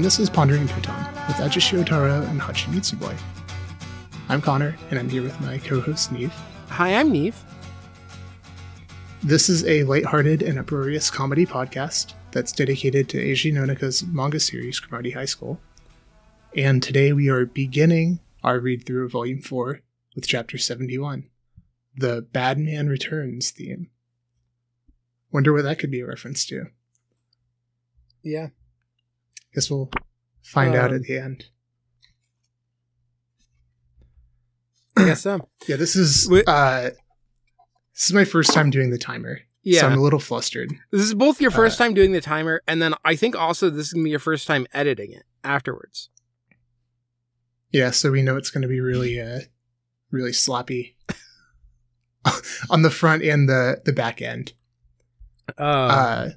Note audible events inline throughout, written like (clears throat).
and this is Pondering Pootan with Ajishi Otaro and Hachimitsu Boy. I'm Connor, and I'm here with my co-host Neve. Hi, I'm Neve. This is a lighthearted and uproarious comedy podcast that's dedicated to Eiji Nonaka's manga series Cromartie High School. And today we are beginning our read through of Volume 4 with Chapter 71, the Bad Man Returns theme. Wonder what that could be a reference to. Yeah. Guess we'll find out Um, at the end. I guess so. (clears throat) Yeah, this is uh this is my first time doing the timer. Yeah. So I'm a little flustered. this is both your first uh, time doing the timer, and then I think also this is to be your first time editing it afterwards. Yeah, so we know it's going to be really uh really sloppy (laughs) on the front and the the back end. Uh,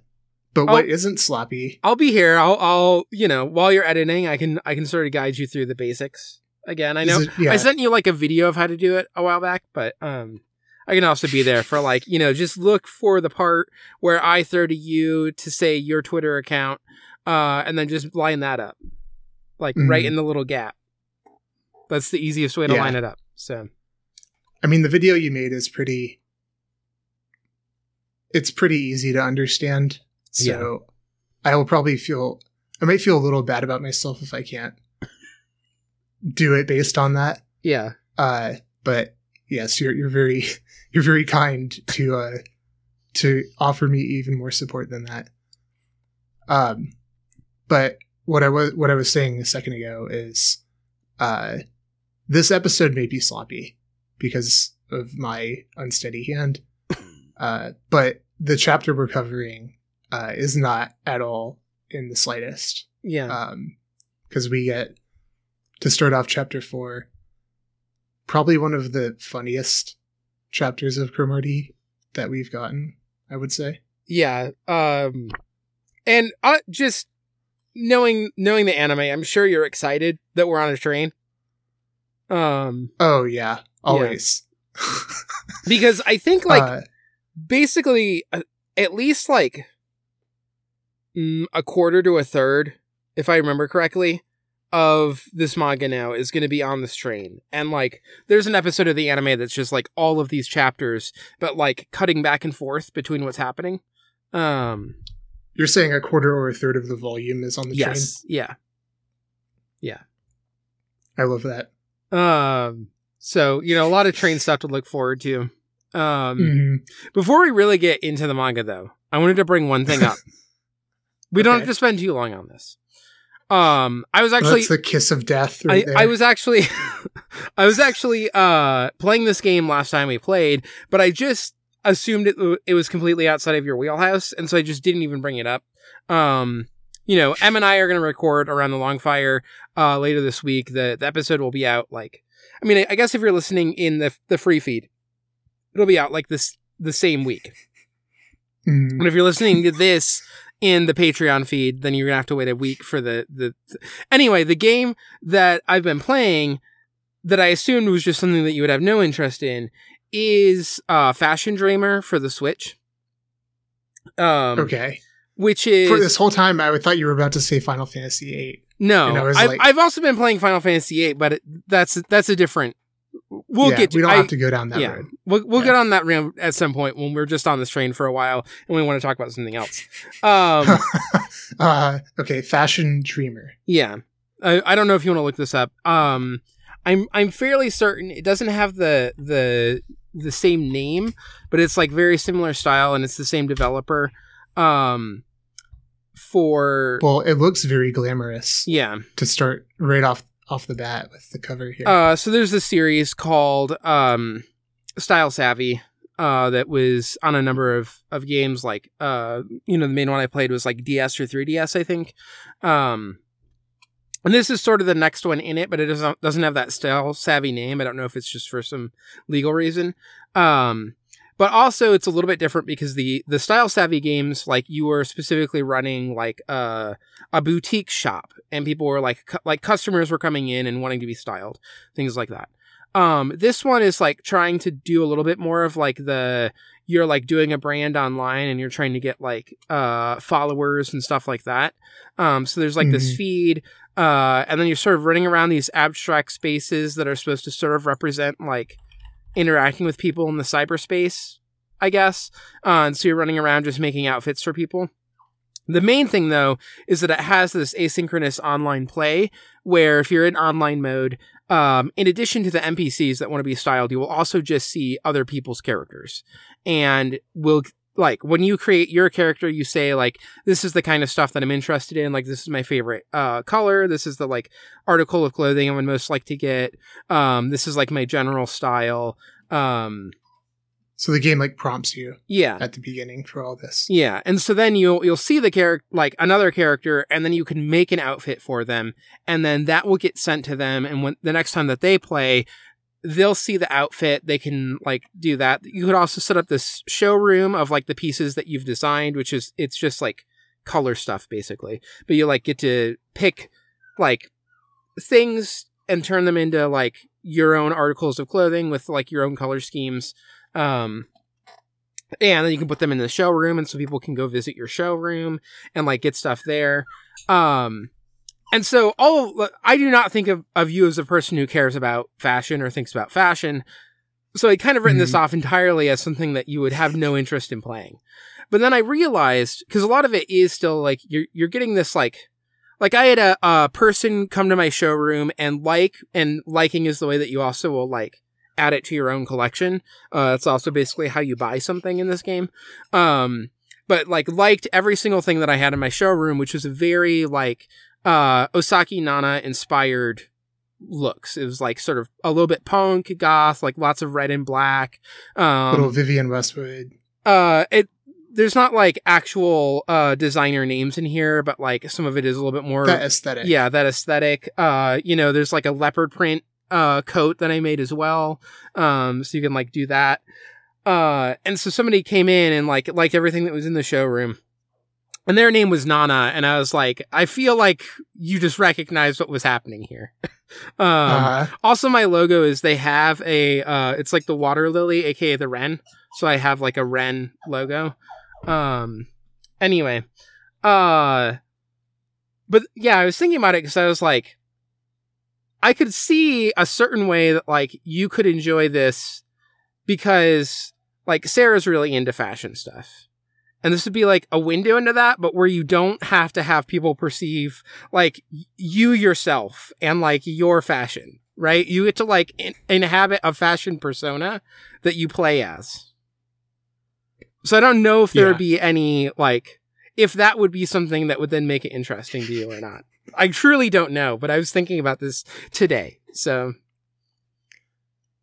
But what isn't sloppy? I'll be here. I'll, I'll, you know, while you're editing, I can, I can sort of guide you through the basics. Again, I know it- yeah, I sent you like a video of how to do it a while back, but um, I can also be there for like, you know, just look for the part where I throw to you to say your Twitter account, uh, and then just line that up, like right Mhm. in the little gap. That's the easiest way to Yeah. line it up. So I mean the video you made is pretty it's pretty easy to understand. So I will probably feel I might feel a little bad about myself if I can't do it based on that. yeah, Uh, but yes, you're you're very (laughs) you're very kind to uh to offer me even more support than that. Um, but what I was what I was saying a second ago is, uh, this episode may be sloppy because of my unsteady hand. (coughs) Uh, but the chapter we're covering uh, is not at all in the slightest yeah, um because we get to start off chapter four probably one of the funniest chapters of cromartie that we've gotten i would say yeah. Um, and uh, just knowing knowing the anime, I'm sure you're excited that we're on a train. Um, oh yeah always (laughs) because I think like Uh, basically uh, at least like mm, a quarter to a third if i remember correctly of this manga now is going to be on this train and like there's an episode of the anime that's just like all of these chapters but like cutting back and forth between what's happening. Um you're saying a quarter or a third of the volume is on the train? yes yeah. Train i love that. Um so you know a lot of train stuff to look forward to. Um Mhm. Before we really get into the manga, though, I wanted to bring one thing up. (laughs) we don't have to spend too long on this. Um, I was actually, that's the kiss of death right I, there. I was actually, (laughs) I was actually uh playing this game last time we played, but I just assumed it it was completely outside of your wheelhouse, and so I just didn't even bring it up. Um, you know, Em and I are going to record around the Longfire uh later this week. The the episode will be out like, I mean, I, I guess if you're listening in the the free feed, it'll be out like this the same week. Mhm. And if you're listening to this in the Patreon feed, then you're gonna have to wait a week for the the. Anyway, the game that I've been playing, that I assumed was just something that you would have no interest in, is uh, Fashion Dreamer for the Switch. Um, okay which is for this whole time i thought you were about to say final fantasy 8 no. I've, like- I've also been playing Final Fantasy VIII, but it, that's that's a different. We'll Yeah, get to. we don't I- have to go down that yeah, road we'll we'll Yeah. get on that round at some point when we're just on this train for a while and we want to talk about something else. Um, (laughs) uh okay fashion dreamer Yeah. I, I don't know if you want to look this up. Um I'm I'm fairly certain it doesn't have the the the same name, but it's like very similar style and it's the same developer. Um for well it looks very glamorous yeah. to start right off off the bat with the cover here. Uh so there's this series called um Style Savvy uh that was on a number of of games like uh you know the main one I played was like DS or 3DS I think. Um and this is sort of the next one in it, but it doesn't doesn't have that style savvy name. I don't know if it's just for some legal reason. Um, but also it's a little bit different because the the style savvy games, like you were specifically running like uh, a boutique shop, and people were like cu- like customers were coming in and wanting to be styled, things like that. Um, this one is like trying to do a little bit more of like the you're like doing a brand online and you're trying to get like uh followers and stuff like that. Um, so there's like this Mhm. feed, uh, and then you're sort of running around these abstract spaces that are supposed to sort of represent like interacting with people in the cyberspace, I guess. Uh, and so you're running around just making outfits for people. The main thing though is that it has this asynchronous online play where if you're in online mode, um, in addition to the NPCs that want to be styled, you will also just see other people's characters. And will like when you create your character, you say like, this is the kind of stuff that I'm interested in. Like this is my favorite uh, color. This is the like article of clothing I would most like to get. Um, this is like my general style. Um, So the game like prompts you yeah. at the beginning for all this. Yeah, and so then you'll you'll see the character like another character, and then you can make an outfit for them, and then that will get sent to them. And when the next time that they play, they'll see the outfit. They can like do that. You could also set up this showroom of like the pieces that you've designed, which is it's just like color stuff basically. But you like get to pick like things and turn them into like your own articles of clothing with like your own color schemes. Um, and then you can put them in the showroom and so people can go visit your showroom and like get stuff there um and so all i do not think of, of you as a person who cares about fashion or thinks about fashion so i kind of written this Mhm. off entirely as something that you would have no interest in playing but then i realized because a lot of it is still like you're you're getting this like like i had a, a person come to my showroom and like and liking is the way that you also will like add it to your own collection uh, that's also basically how you buy something in this game. Um, but like liked every single thing that I had in my showroom, which was a very like uh, Osaki Nana inspired looks. It was like sort of a little bit punk goth, like lots of red and black. Um, little Vivienne Westwood. uh, it there's not like actual uh designer names in here, but like some of it is a little bit more That aesthetic. yeah, that aesthetic. Uh, you know, there's like a leopard print uh coat that I made as well. Um, so you can like do that. Uh, and so somebody came in and like liked everything that was in the showroom. And their name was Nana, and I was like, I feel like you just recognized what was happening here. (laughs) um, Uh, also, my logo is they have a, uh, it's like the water lily, aka the wren. So I have like a wren logo. Um, anyway, uh, but yeah, I was thinking about it because I was like, I could see a certain way that like you could enjoy this because like Sarah's really into fashion stuff. And this would be like a window into that, but where you don't have to have people perceive like you yourself and like your fashion, right? You get to like in- inhabit a fashion persona that you play as. So I don't know if there Yeah. would be any like if that would be something that would then make it interesting to you or not. I truly don't know, but I was thinking about this today. So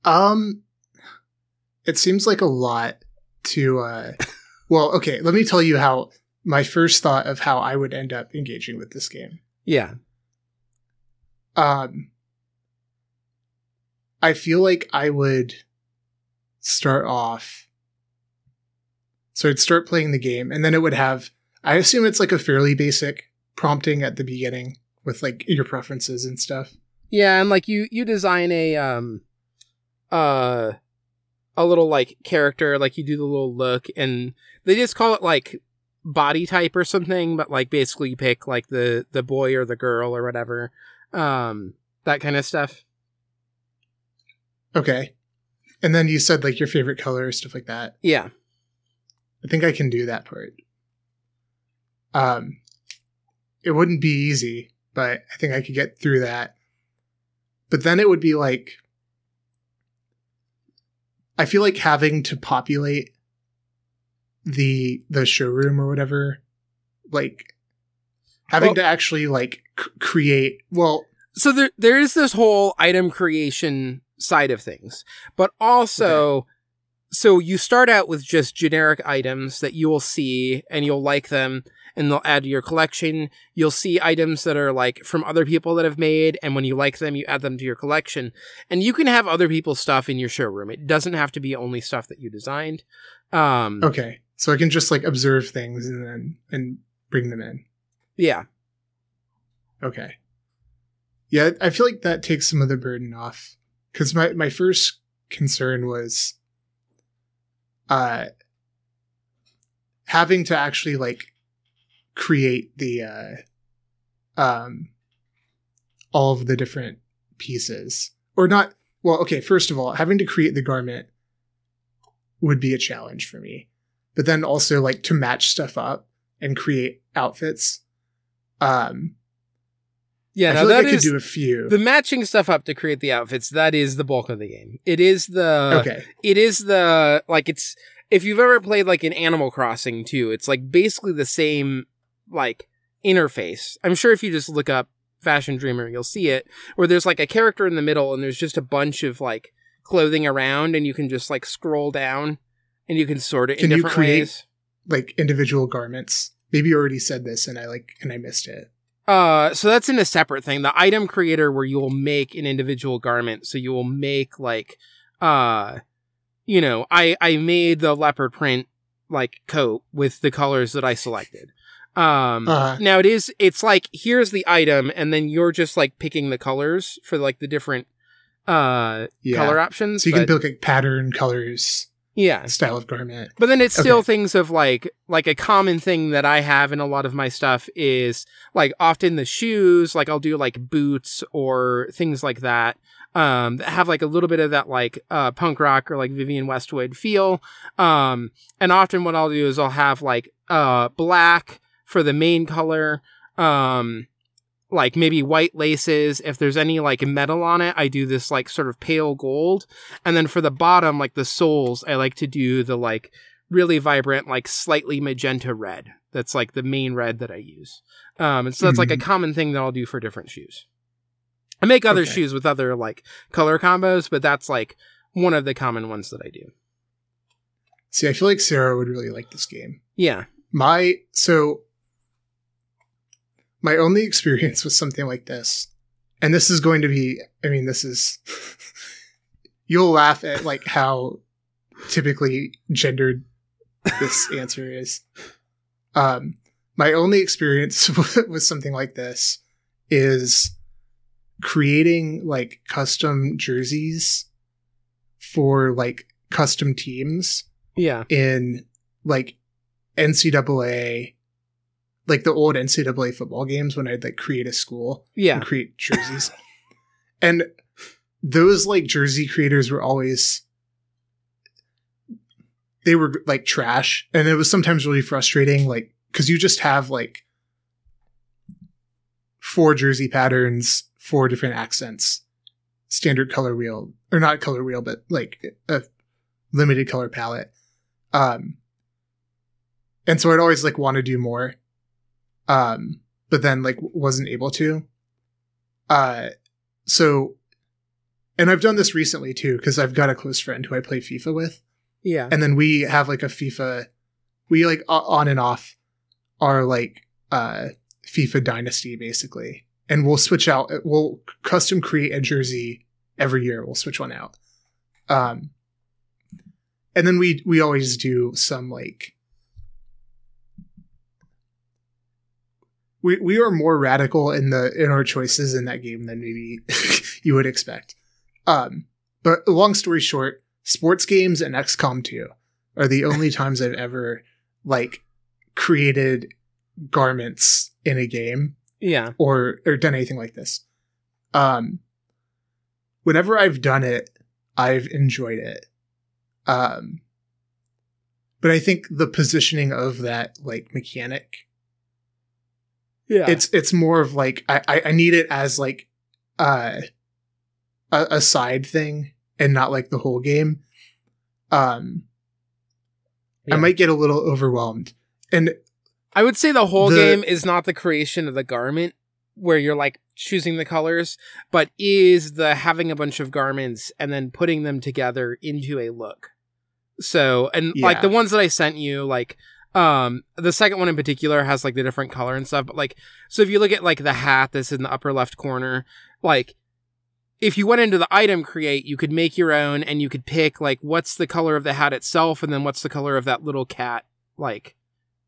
um, it seems like a lot to. uh Well, okay. Let me tell you how my first thought of how I would end up engaging with this game. yeah. Um, I feel like I would start off. So I'd start playing the game, and then it would have. I assume it's like a fairly basic prompting at the beginning with like your preferences and stuff. Yeah, and like you you design a um uh a little like character, like you do the little look and they just call it like body type or something, but like basically you pick like the the boy or the girl or whatever. Um that kind of stuff. Okay. And then you said like your favorite color, stuff like that. Yeah. I think I can do that part. Um, it wouldn't be easy, but I think I could get through that. But then it would be like, I feel like having to populate the the showroom or whatever, like having Well- to actually like c- create. Well, so there there is this whole item creation side of things but also so you start out with just generic items that you will see and you'll like them and they'll add to your collection. You'll see items that are like from other people that have made and when you like them you add them to your collection. And you can have other people's stuff in your showroom. It doesn't have to be only stuff that you designed. Um okay, so I can just like observe things and then and bring them in. yeah. Okay. Yeah, I feel like that takes some of the burden off. Because my my first concern was uh having to actually like create the uh um all of the different pieces or not well okay first of all having to create the garment would be a challenge for me but then also like to match stuff up and create outfits um Yeah, i now like i could is do a few the matching stuff up to create the outfits. That is the bulk of the game. It is the okay it is the like it's if you've ever played like an Animal Crossing too, it's like basically the same like interface. I'm sure if you just look up Fashion Dreamer, you'll see it where there's like a character in the middle and there's just a bunch of like clothing around and you can just like scroll down and you can sort it Can in you different create- ways. like individual garments maybe you already said this and i like and i missed it Uh, so that's in a separate thing. The item creator where you will make an individual garment. So you will make like, uh, you know, I I made the leopard print like coat with the colors that I selected. Um, uh now it is it's like here's the item, and then you're just like picking the colors for like the different uh yeah color options. so you can pick like pattern colors yeah. style of garment But then it's still Okay. things of like like a common thing that I have in a lot of my stuff is like often the shoes, like I'll do like boots or things like that. Um, that have like a little bit of that like uh punk rock or like Vivienne Westwood feel. Um, and often what I'll do is I'll have like uh black for the main color. Um, like maybe white laces. If there's any like metal on it, I do this like sort of pale gold. And then for the bottom, like the soles, I like to do the like really vibrant, like slightly magenta red. That's like the main red that I use. Um, and so that's like a common thing that I'll do for different shoes. I make other Okay. shoes with other like color combos, but that's like one of the common ones that I do. see i feel like sarah would really like this game Yeah. my so my only experience with something like this and this is going to be i mean this is (laughs) you'll laugh at like how typically gendered this (laughs) answer is um my only experience (laughs) with something like this is creating like custom jerseys for like custom teams Yeah. in like NCAA, like the old NCAA football games when I'd like create a school Yeah. and create jerseys. (laughs) and those like jersey creators were always they were like trash and it was sometimes really frustrating like cuz you just have like four jersey patterns, four different accents, standard color wheel or not color wheel but like a limited color palette. Um and so I'd always like want to do more. Um but then like wasn't able to. Uh so and I've done this recently too cuz I've got a close friend who I play FIFA with Yeah. and then we have like a FIFA we like on and off are like uh FIFA dynasty basically and we'll switch out we'll custom create a jersey every year we'll switch one out um and then we we always do some like we we are more radical in the in our choices in that game than maybe (laughs) you would expect um but long story short sports games and XCOM 2 are the only (laughs) times I've ever like created garments in a game Yeah. or or done anything like this. Um whenever I've done it, I've enjoyed it. Um but I think the positioning of that like mechanic Yeah. it's it's more of like I I, need it as like uh a, a side thing and not like the whole game. Um Yeah. I might get a little overwhelmed. And I would say the whole The- game is not the creation of the garment where you're like choosing the colors, but is the having a bunch of garments and then putting them together into a look. So, and like the ones that I sent you, like, um, the second one in particular has like the different color and stuff, but like, so if you look at like the hat that's in the upper left corner, like, if you went into the item create, you could make your own and you could pick like what's the color of the hat itself and then what's the color of that little cat, like,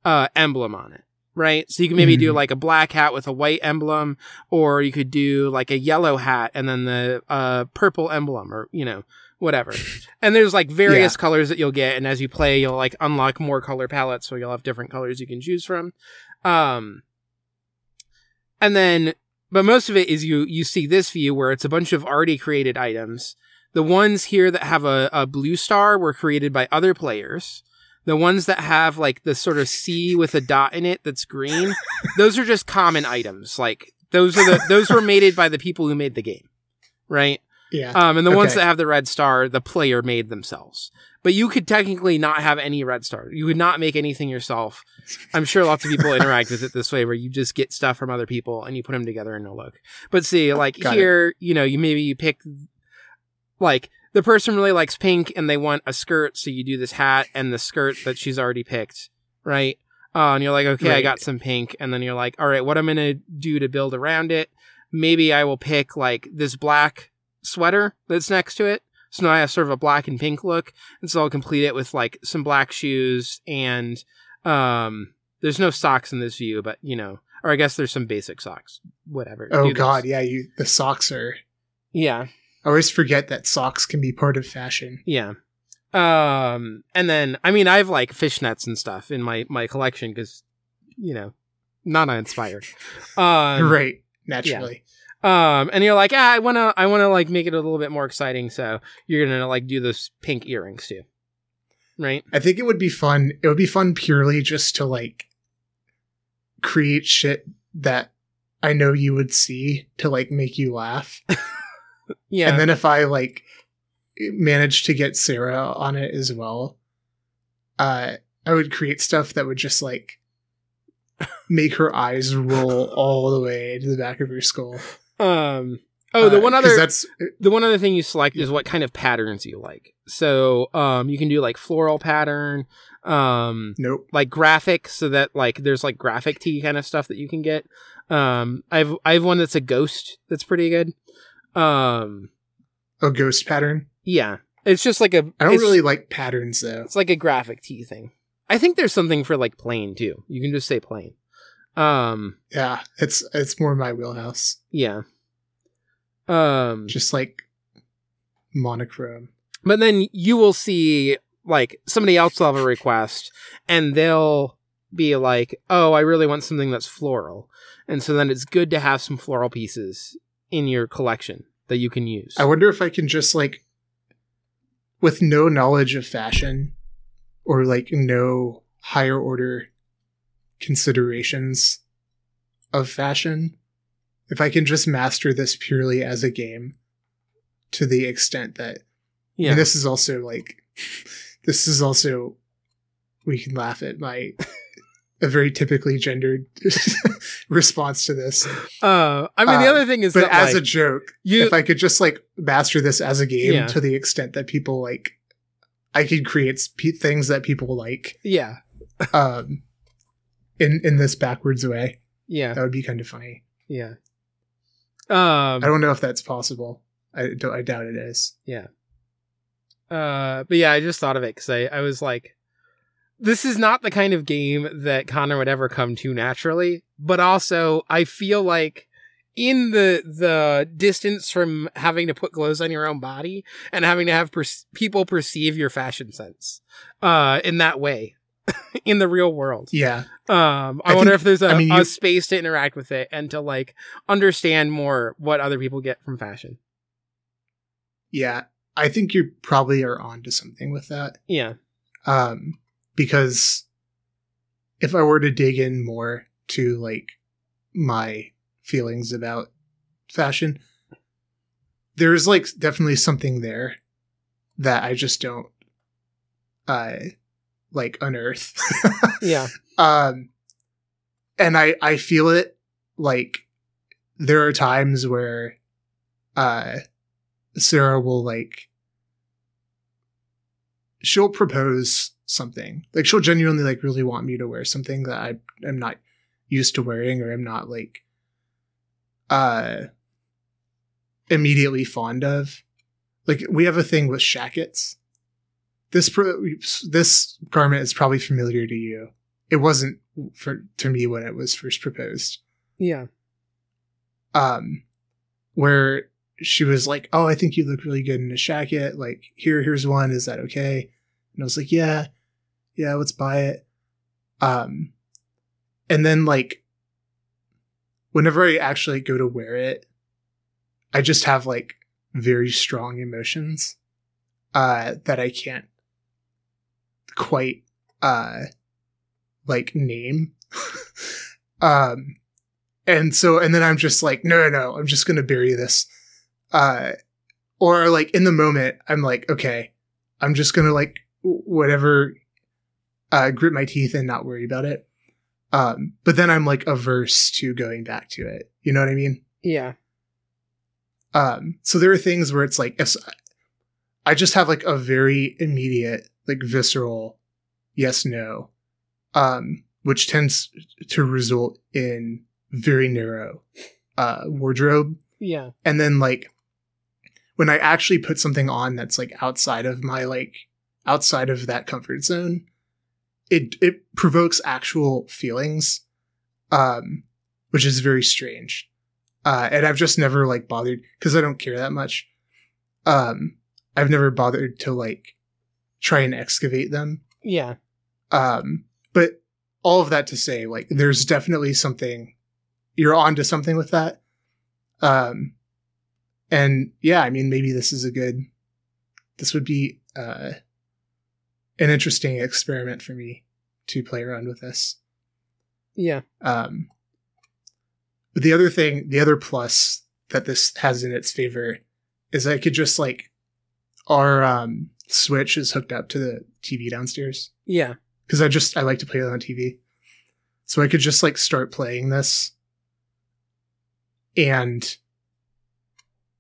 uh, emblem on it. right? So you can maybe do Mhm. like a black hat with a white emblem, or you could do like a yellow hat and then the uh, purple emblem, or you know, whatever. And there's like various colors that you'll get, and as you play, you'll like unlock more color palettes, so you'll have different colors you can choose from. Um, and then, but most of it is you you see this view where it's a bunch of already created items. The ones here that have a, a blue star were created by other players. The ones that have like the sort of C with a dot in it that's green, (laughs) those are just common items. Like those are the those were made by the people who made the game, right? Yeah. Um, and the ones that have the red star, the player made themselves. But you could technically not have any red star. You would not make anything yourself. I'm sure lots of people (laughs) interact with it this way, where you just get stuff from other people and you put them together and it'll look. But see, like Got it. here, you know, you maybe you pick like the person really likes pink and they want a skirt, so you do this hat and the skirt that she's already picked, right? Uh, and you're like, okay, I got some pink, and then you're like, all right, what I'm gonna do to build around it? Maybe I will pick like this black sweater that's next to it. So now I have sort of a black and pink look, and so I'll complete it with like some black shoes and um. There's no socks in this view, but you know, or I guess there's some basic socks. Whatever. oh Do. God, yeah. You the socks are. Yeah. I always forget that socks can be part of fashion. Yeah. Um, and then I mean, I have like fishnets and stuff in my my collection because, you know, Nana inspired. (laughs) Um, right. Naturally. Um, and you're like, ah, I wanna, I wanna like make it a little bit more exciting, so you're gonna like do those pink earrings too, right? I think it would be fun. It would be fun purely just to like create shit that I know you would see to like make you laugh. (laughs) Yeah. And then if I like managed to get Sarah on it as well, uh, I would create stuff that would just like make her eyes roll all the way to the back of her skull. Um. Oh, the Uh, one other that's the one other thing you select is what kind of patterns you like. So, um, you can do like floral pattern, um, nope. like graphic so that like there's like graphic tee kind of stuff that you can get um i've i have one that's a ghost that's pretty good um A ghost pattern. yeah it's just like a I don't really like patterns though. it's like a graphic tee thing i think there's something for like plain too you can just say plain um Yeah, it's it's more my wheelhouse. yeah um Just like monochrome. But then you will see like somebody else will have a request and they'll be like, "Oh, I really want something that's floral." And so then it's good to have some floral pieces in your collection that you can use. I wonder if I can just like, with no knowledge of fashion, or like no higher order considerations of fashion, if I can just master this purely as a game, to the extent that yeah. and this is also like, (laughs) this is also, we can laugh at my. A very typically gendered (laughs) response to this, uh, I mean, the uh, other thing is but that as like, a joke, you if I could just like master this as a game Yeah. to the extent that people like, I could create sp- things that people like yeah, um, in in this backwards way. yeah, That would be kind of funny. yeah. Um, I don't know if that's possible. I don't. I doubt it is. Yeah. Uh, but yeah, I just thought of it because I, I was like, this is not the kind of game that Connor would ever come to naturally. But also, I feel like in the the distance from having to put clothes on your own body and having to have per- people perceive your fashion sense, uh, in that way, (laughs) in the real world. Yeah, Um, I, I wonder think- if there's a, I mean, a space to interact with it and to like understand more what other people get from fashion. yeah. I think you probably are onto something with that. Yeah. Um, because if I were to dig in more to like my feelings about fashion, there's like definitely something there that I just don't uh like unearth. (laughs) Yeah. um and I I feel it like there are times where uh Sarah will like she'll propose something. Like she'll genuinely like really want me to wear something that I am not used to wearing or I am not like uh immediately fond of. Like we have a thing with shackets. This pro- this garment is probably familiar to you. It wasn't for to me when it was first proposed. Yeah. Um, where she was like, "Oh, I think you look really good in a jacket. Like, here, here's one. Is that okay?" And I was like, "Yeah, yeah, let's buy it." Um, and then like, whenever I actually go to wear it, I just have like very strong emotions, uh, that I can't quite, uh, like name. (laughs) um, and so, and then I'm just like, no, no, no, I'm just gonna bury this uh or like in the moment i'm like okay i'm just gonna like whatever uh grit my teeth and not worry about it um but then i'm like averse to going back to it you know what i mean Yeah. um so there are things where it's like if i just have like a very immediate like visceral yes no um which tends to result in very narrow uh wardrobe. Yeah. and then like when i actually put something on that's like outside of my like outside of that comfort zone it it provokes actual feelings um which is very strange. Uh and i've just never like bothered because i don't care that much. Um i've never bothered to like try and excavate them Yeah. um but all of that to say like there's definitely something you're onto something with that um and yeah i mean maybe this is a good this would be uh an interesting experiment for me to play around with this Yeah. um but the other thing the other plus that this has in its favor is i could just like our um switch is hooked up to the tv downstairs Yeah. because I just I like to play it on TV. So I could just like start playing this and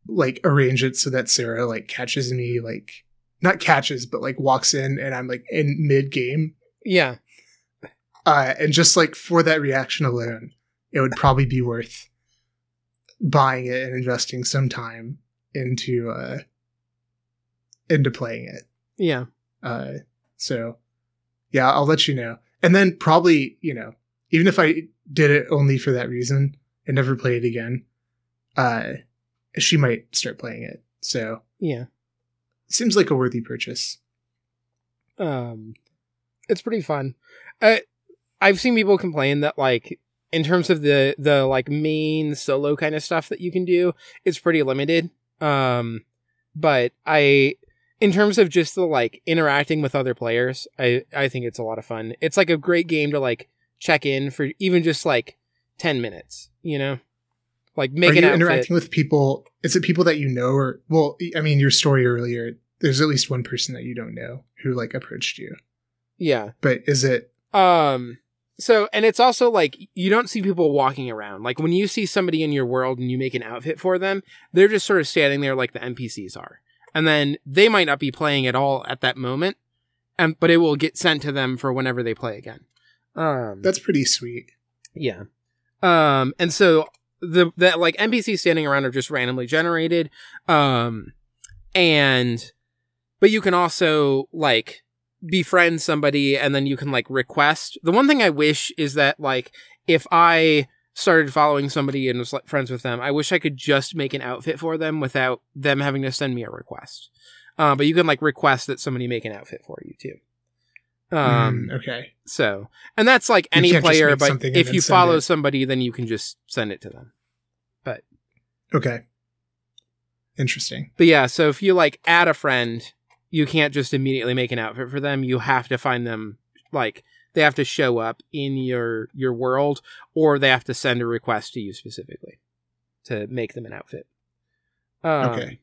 like arrange it so that Sarah like catches me like not catches but like walks in and I'm like in mid game. Yeah. Uh and just like for that reaction alone, it would probably be worth buying it and investing some time into uh into playing it. Yeah. Uh, so yeah, I'll let you know. And then probably, you know, even if I did it only for that reason and never play it again, uh, she might start playing it. So Yeah. seems like a worthy purchase. Um, it's pretty fun. Uh, I've seen people complain that like in terms of the the like main solo kind of stuff that you can do, it's pretty limited. Um, but I, in terms of just the like interacting with other players, I I think it's a lot of fun. It's like a great game to like check in for even just like ten minutes. You know, like Are you interacting with people? Is it people that you know or, well, I mean, your story earlier, there's at least one person that you don't know who like approached you, Yeah. but is it, Um so and it's also like you don't see people walking around. Like when you see somebody in your world and you make an outfit for them, they're just sort of standing there like the NPCs are. And then they might not be playing at all at that moment, and but it will get sent to them for whenever they play again. Um that's pretty sweet. yeah. Um and so the the like NPCs standing around are just randomly generated. Um and but you can also like befriend somebody and then you can like request. The one thing I wish is that like if I started following somebody and was like friends with them, I wish I could just make an outfit for them without them having to send me a request. Uh, but you can like request that somebody make an outfit for you too. Um, Mm, okay. so, and that's like any player, but if you follow it. somebody, then you can just send it to them. But okay. Interesting. But yeah, so if you like add a friend, you can't just immediately make an outfit for them. You have to find them like they have to show up in your your world or they have to send a request to you specifically to make them an outfit. Um, Okay.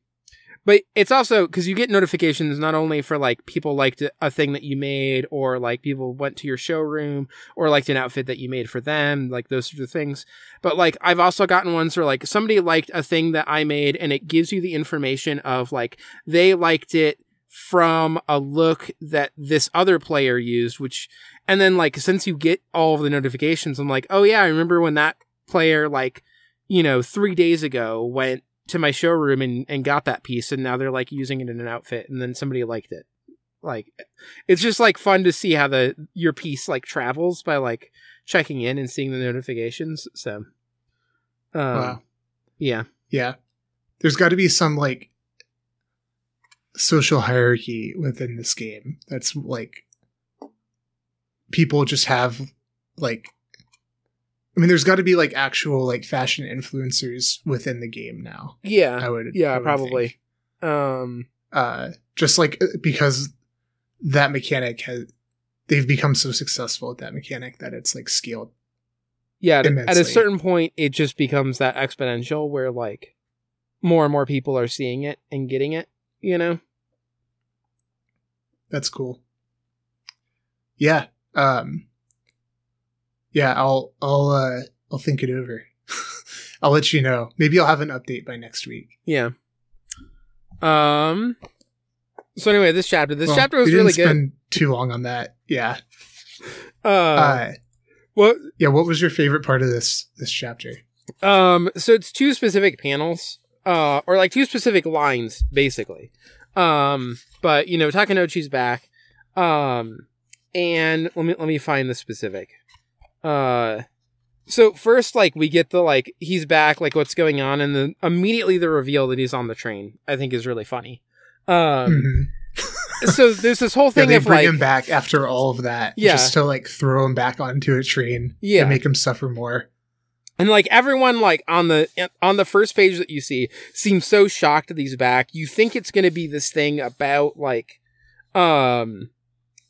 But it's also because you get notifications not only for like people liked a thing that you made, or like people went to your showroom, or liked an outfit that you made for them, like those sorts of things. But like I've also gotten ones where like somebody liked a thing that I made, and it gives you the information of like they liked it from a look that this other player used, which and then like since you get all of the notifications, I'm like, oh yeah, I remember when that player like you know three days ago went to my showroom and, and got that piece and now they're like using it in an outfit and then somebody liked it like it's just like fun to see how the your piece like travels by like checking in and seeing the notifications. So, um, Wow. yeah, Yeah. There's got to be some like social hierarchy within this game that's like people just have like I mean there's got to be like actual like fashion influencers within the game now. yeah, I would I yeah, would probably. think. Um, Uh just like uh, because that mechanic has they've become so successful at that mechanic that it's like scaled. yeah, a- at a certain point, it just becomes that exponential where like more and more people are seeing it and getting it. You know? That's cool. Yeah. Um Yeah, I'll I'll uh I'll think it over. (laughs) I'll let you know. Maybe I'll have an update by next week. Yeah. Um. So anyway, this chapter, this Well, chapter was really good. too long on that. Yeah. (laughs) Uh, Uh what? yeah, what was your favorite part of this this chapter? Um. So it's two specific panels, uh, or like two specific lines, basically. Um. But you know, Takanouchi's back. Um. And let me let me find the specific. Uh. So first, like we get the like he's back, like what's going on, and then immediately the reveal that he's on the train. I think is really funny. Um. Mhm. (laughs) So there's this whole Yeah, thing they of bring like him back after all of that, Yeah. just to like throw him back onto a train, Yeah. and make him suffer more. And like everyone like on the on the first page that you see seems so shocked that he's back. You think it's going to be this thing about like um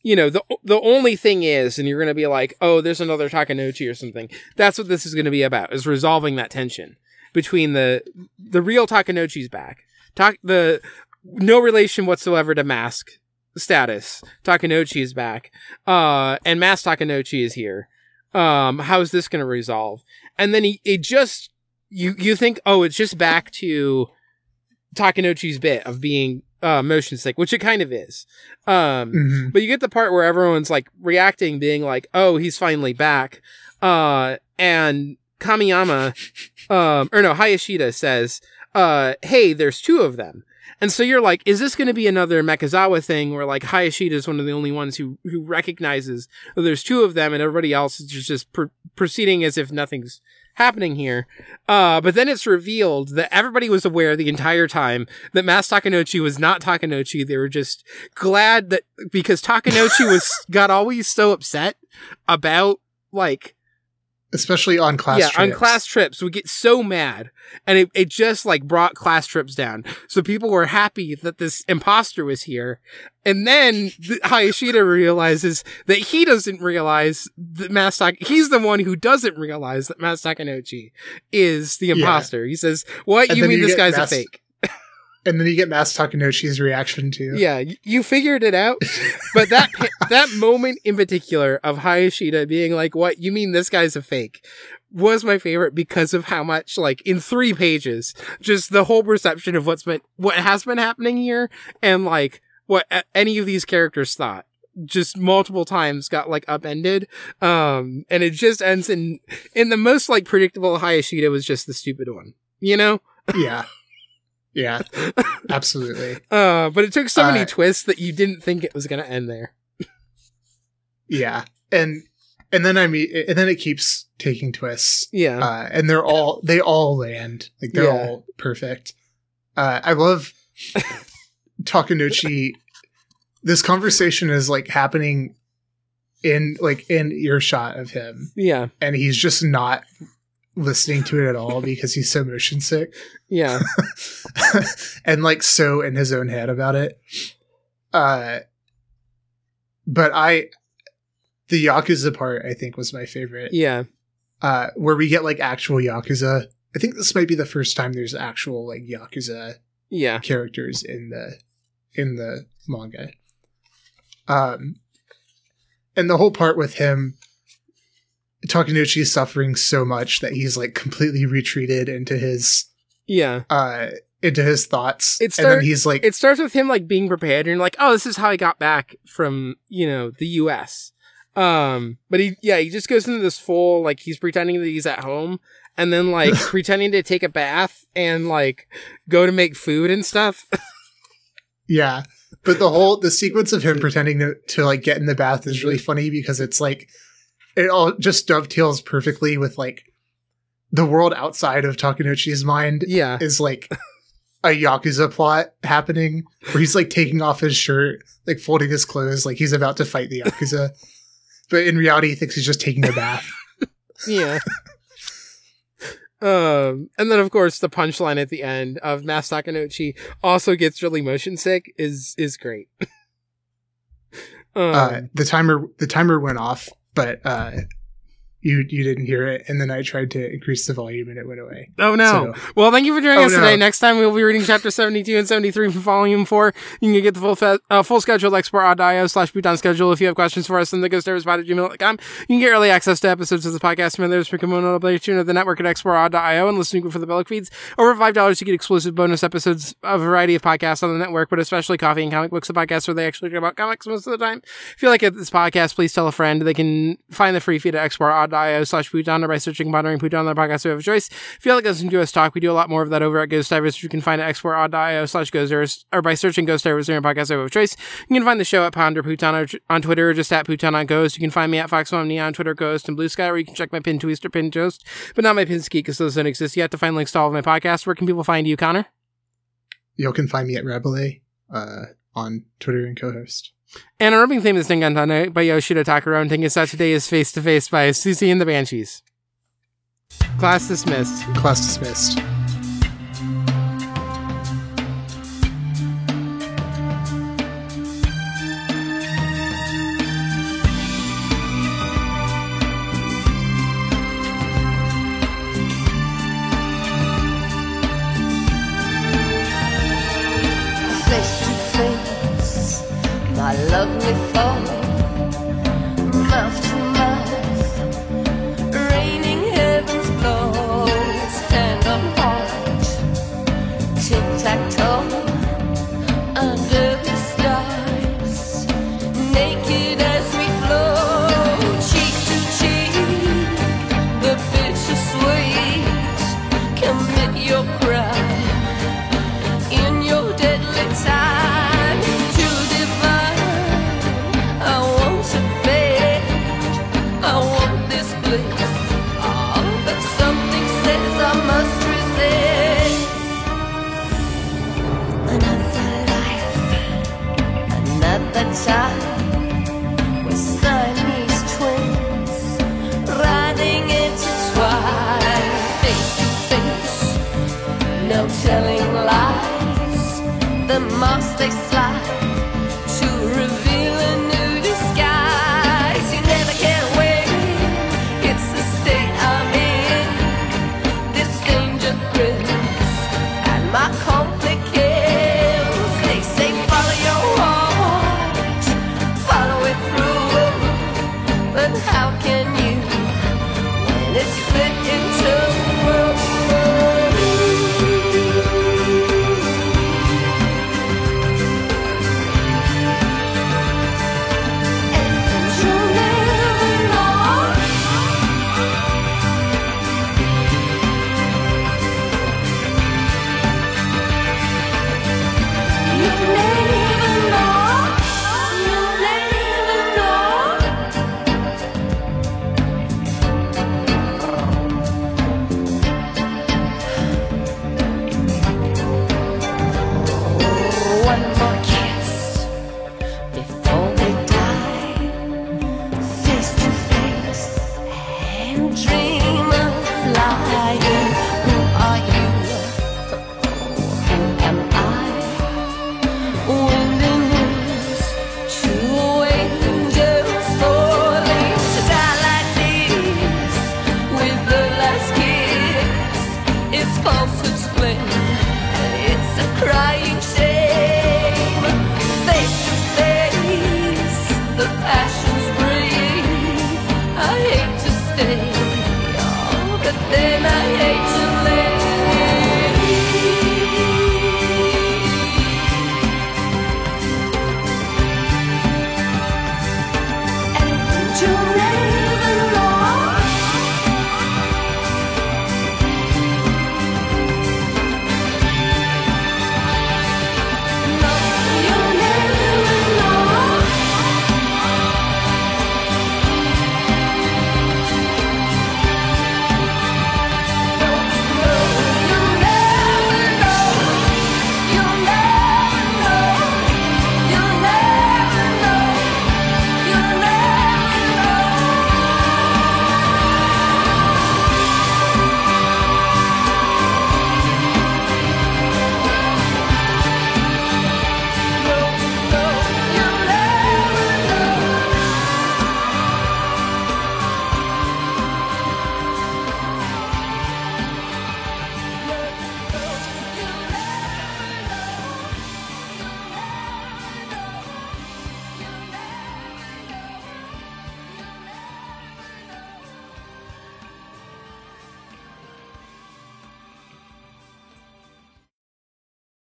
you know, the the only thing is and you're going to be like, "Oh, there's another Takanouchi or something." That's what this is going to be about. Is resolving that tension between the the real Takanouchi's back. The no relation whatsoever to Mask status. Takanouchi is back. Uh and Mask Takanouchi is here. Um how is this going to resolve? and then he it just you you think oh it's just back to Takanouchi's bit of being uh motion sick which it kind of is. Um Mhm. but you get the part where everyone's like reacting being like oh he's finally back. Uh and Kamiyama um or no Hayashida says uh hey there's two of them. And so you're like, is this going to be another Mechazawa thing where like Hayashida is one of the only ones who who recognizes that there's two of them and everybody else is just, just pr- proceeding as if nothing's happening here. Uh, but then it's revealed that everybody was aware the entire time that Mas Takanouchi was not Takanouchi. They were just glad that because Takanouchi was (laughs) got always so upset about like Especially on class yeah, on trips. class trips, we get so mad, and it, it just like brought class trips down. So people were happy that this imposter was here, and then the, Hayashida realizes that he doesn't realize that Mastak. He's the one who doesn't realize that Mas Takanouchi is the Yeah. imposter. He says, "What And you mean you this guy's Mas- a fake?" And then you get Mas Takanouchi's reaction too. Yeah, you figured it out. But that (laughs) that moment in particular of Hayashida being like, "What you mean this guy's a fake?" was my favorite because of how much like in 3 pages just the whole perception of what's been what has been happening here and like what any of these characters thought just multiple times got like upended um and it just ends in in the most like predictable Hayashida was just the stupid one you know yeah. Yeah. (laughs) Absolutely. uh but it took so many Uh, twists that you didn't think it was going to end there Yeah. And and then I mean and then it keeps taking twists. yeah Uh and they're all they all land. Like they're Yeah. all perfect. Uh I love Takenouchi this conversation is like happening in like in earshot of him yeah and he's just not listening to it at all because he's so motion sick yeah (laughs) and like so in his own head about it. Uh, but I, the Yakuza part I think was my favorite. yeah Uh, where we get like actual Yakuza. I think this might be the first time there's actual like Yakuza yeah characters in the in the manga. Um, and the whole part with him. Takenouchi is suffering so much that he's like completely retreated into his yeah. uh into his thoughts. It and then he's like it starts with him like being prepared and you're like oh this is how i got back from you know the us um but he yeah he just goes into this full like he's pretending that he's at home and then like (laughs) pretending to take a bath and like go to make food and stuff. (laughs) Yeah. But the whole the sequence of him (laughs) pretending to, to like get in the bath is really funny because it's like it all just dovetails perfectly with like the world outside of Takenouchi's mind Yeah. is like a yakuza plot happening where he's like taking off his shirt, like folding his clothes, like he's about to fight the yakuza. but in reality, he thinks he's just taking a bath. (laughs) Yeah. (laughs) um, and then of course the punchline at the end of Mass Takenouchi also gets really motion sick is is great. (laughs) um, uh, the timer the timer went off, but uh, you you didn't hear it, and then I tried to increase the volume, and it went away. oh no. So, Well, thank you for joining Oh, us no. today. Next time we'll be reading chapter 72 and 73 from volume 4. You can get the full fe- uh, full schedule at exportaud.io slash Pootan schedule. If you have questions for us, then the ghost at gmail.com. You can get early access to episodes of the podcast from others for Kimono Tune of the network at exportaud.io and listening for the Belloc feeds. Over $5 to get exclusive bonus episodes of a variety of podcasts on the network, but especially Coffee and Comic Books, the podcast where they actually talk about comics most of the time. If you like it, this podcast, please tell a friend. They can find the free feed at exportaud.io slash Pootan or by searching Pondering Pootan on their podcast we have a choice. If you like listening to us talk, we do a lot more of that over at Ghost Divers, you can find at exportaud.io slash Ghost or by searching Ghost Divers during podcast we have a choice. You can find the show at Ponder Pootan or- on Twitter or just at Pootan on Ghost. You can find me at Foxmom Neon on Twitter, Ghost, and Blue Sky, where you can check my pin tweets or pin toast, but not my pin ski because those don't exist yet. To find links to all of my podcasts, where can people find you, Connor? you can find me at Rebele uh, on Twitter and co-host. And our opening theme is Dengantane by Yoshida Takaro, and Tengen today is Face to Face by Siouxsie and the Banshees. Class dismissed. Class dismissed.